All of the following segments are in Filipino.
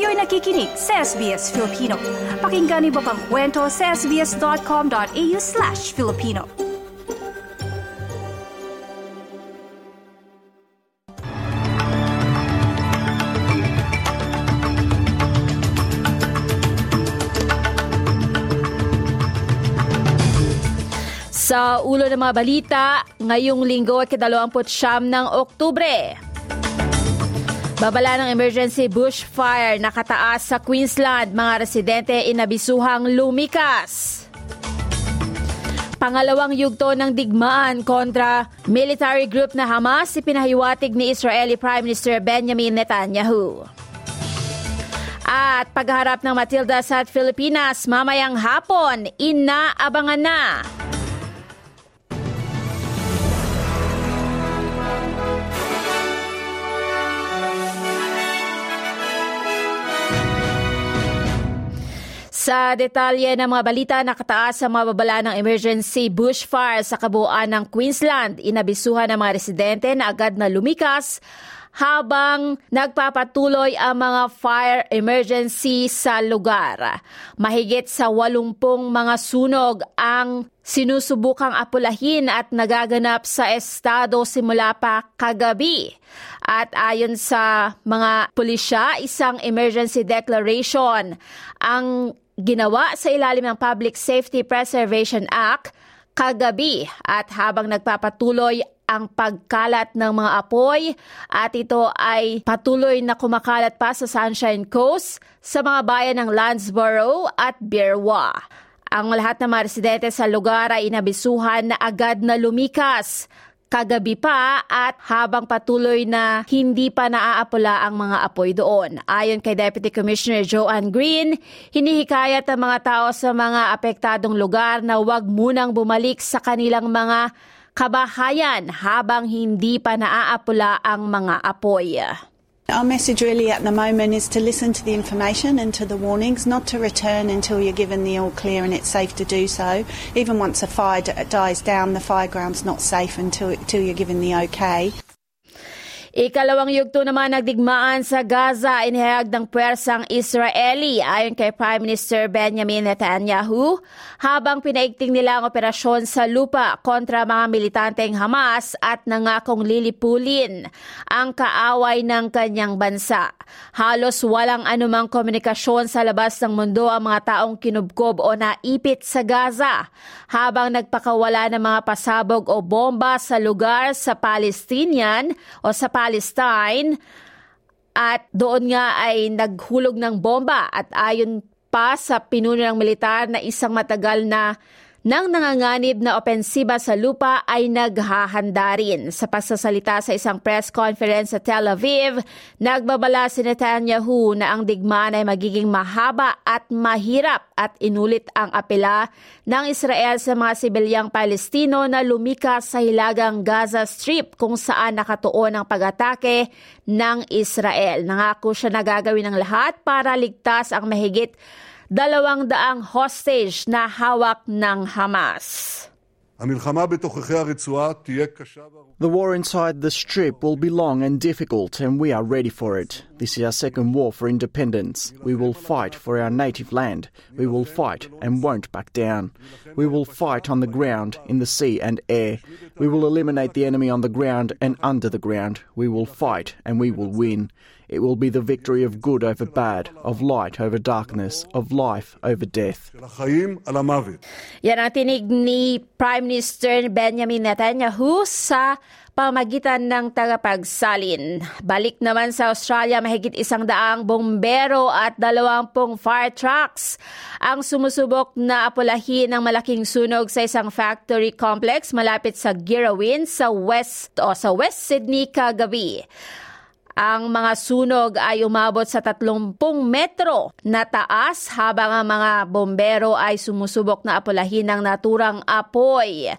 Kayo'y nakikinig sa SBS Filipino. Pakinggan niyo pa ang kwento sa sbs.com.au slash Filipino. Sa ulo ng mga balita, ngayong linggo kadalawamput siyam ng Oktubre. Babala ng emergency bushfire nakataas sa Queensland, mga residente inabisuhang lumikas. Pangalawang yugto ng digmaan kontra military group na Hamas ipinahiwatig ni Israeli Prime Minister Benjamin Netanyahu. At pagharap ng Matilda sa Pilipinas mamayang hapon, inaabangan na. Sa detalye ng mga balita, nakataas sa mga babala ng emergency bushfire sa kabuuan ng Queensland. Inabisuhan ng mga residente na agad na lumikas habang nagpapatuloy ang mga fire emergency sa lugar. Mahigit sa 80 mga sunog ang sinusubukang apulahin at nagaganap sa estado simula pa kagabi. At ayon sa mga pulisya, isang emergency declaration ang ginawa sa ilalim ng Public Safety Preservation Act kagabi at habang nagpapatuloy ang pagkalat ng mga apoy at ito ay patuloy na kumakalat pa sa Sunshine Coast sa mga bayan ng Landsborough at Birwa. Ang lahat ng mga residente sa lugar ay inabisuhan na agad na lumikas kagabi pa at habang patuloy na hindi pa naaapula ang mga apoy doon. Ayon kay Deputy Commissioner Joanne Green, hinihikayat ang mga tao sa mga apektadong lugar na huwag munang bumalik sa kanilang mga kabahayan habang hindi pa naaapula ang mga apoy. Our message really at the moment is to listen to the information and to the warnings, not to return until you're given the all clear and it's safe to do so. Even once a fire dies down, the fire ground's not safe until, until you're given the okay. Ikalawang yugto naman nagdigmaan sa Gaza inihayag ng pwersang Israeli ayon kay Prime Minister Benjamin Netanyahu habang pinaigting nila ang operasyon sa lupa kontra mga militanteng Hamas at nangakong lilipulin ang kaaway ng kanyang bansa. Halos walang anumang komunikasyon sa labas ng mundo ang mga taong kinubkob o naipit sa Gaza habang nagpakawala ng mga pasabog o bomba sa lugar sa Palestinian o sa Palestine at doon nga ay naghulog ng bomba at ayon pa sa pinuno ng militar na isang matagal na nang nanganganib na opensiba sa lupa ay naghahanda rin. Sa pagsasalita sa isang press conference sa Tel Aviv, nagbabala si Netanyahu na ang digmaan ay magiging mahaba at mahirap at inulit ang apela ng Israel sa mga sibilyang Palestino na lumikas sa hilagang Gaza Strip kung saan nakatuon ang pag-atake ng Israel. Nangako siya na gagawin ng lahat para ligtas ang mahigit dalawang daang hostage na hawak ng Hamas. The war inside the strip will be long and difficult, and we are ready for it. This is our second war for independence. We will fight for our native land. We will fight and won't back down. We will fight on the ground, in the sea and air. We will eliminate the enemy on the ground and under the ground. We will fight and we will win. It will be the victory of good over bad, of light over darkness, of life over death. Yan ang tinig ni Prime Minister Benjamin Netanyahu sa pamagitan ng tagapagsalin. Balik naman sa Australia, mahigit isang daang bombero at dalawampung fire trucks ang sumusubok na apulahin ng malaking sunog sa isang factory complex malapit sa Girrawin sa West o sa West Sydney kagabi. Ang mga sunog ay umabot sa 30 metro na taas habang ang mga bombero ay sumusubok na apulahin ng naturang apoy.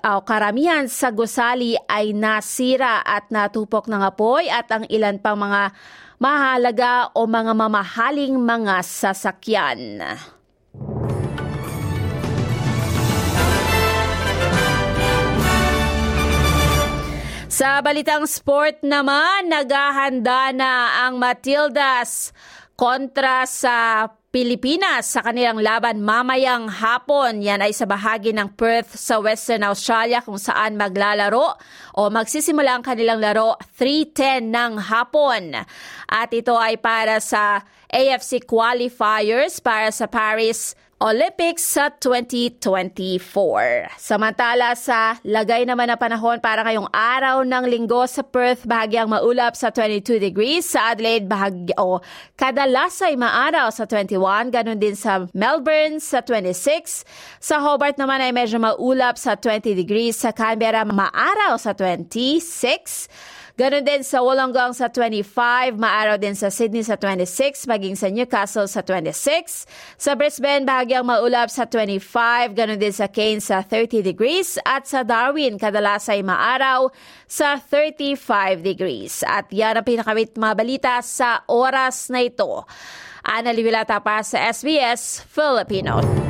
Karamihan sa gusali ay nasira at natupok ng apoy at ang ilan pang mga mahalaga o mga mamahaling mga sasakyan. Sa balitang sport naman, naghahanda na ang Matildas kontra sa Pilipinas sa kanilang laban mamayang hapon. Yan ay sa bahagi ng Perth sa Western Australia kung saan maglalaro o magsisimula ang kanilang laro 3.10 ng hapon. At ito ay para sa AFC qualifiers para sa Paris Olympics sa 2024. Samantala sa lagay naman na panahon para ngayong araw ng linggo sa Perth, bahagyang maulap sa 22 degrees. Sa Adelaide, bahagi, o kadalas ay maaraw sa 21. Ganon din sa Melbourne sa 26. Sa Hobart naman ay medyo maulap sa 20 degrees. Sa Canberra, maaraw sa 26. Ganon din sa Wollongong sa 25, maaraw din sa Sydney sa 26, maging sa Newcastle sa 26. Sa Brisbane, bahagyang maulap sa 25, ganon din sa Cairns sa 30 degrees at sa Darwin, kadalas ay maaraw sa 35 degrees. At yan ang pinakamit mga balita sa oras na ito. Ana Liwilata para sa SBS Filipino.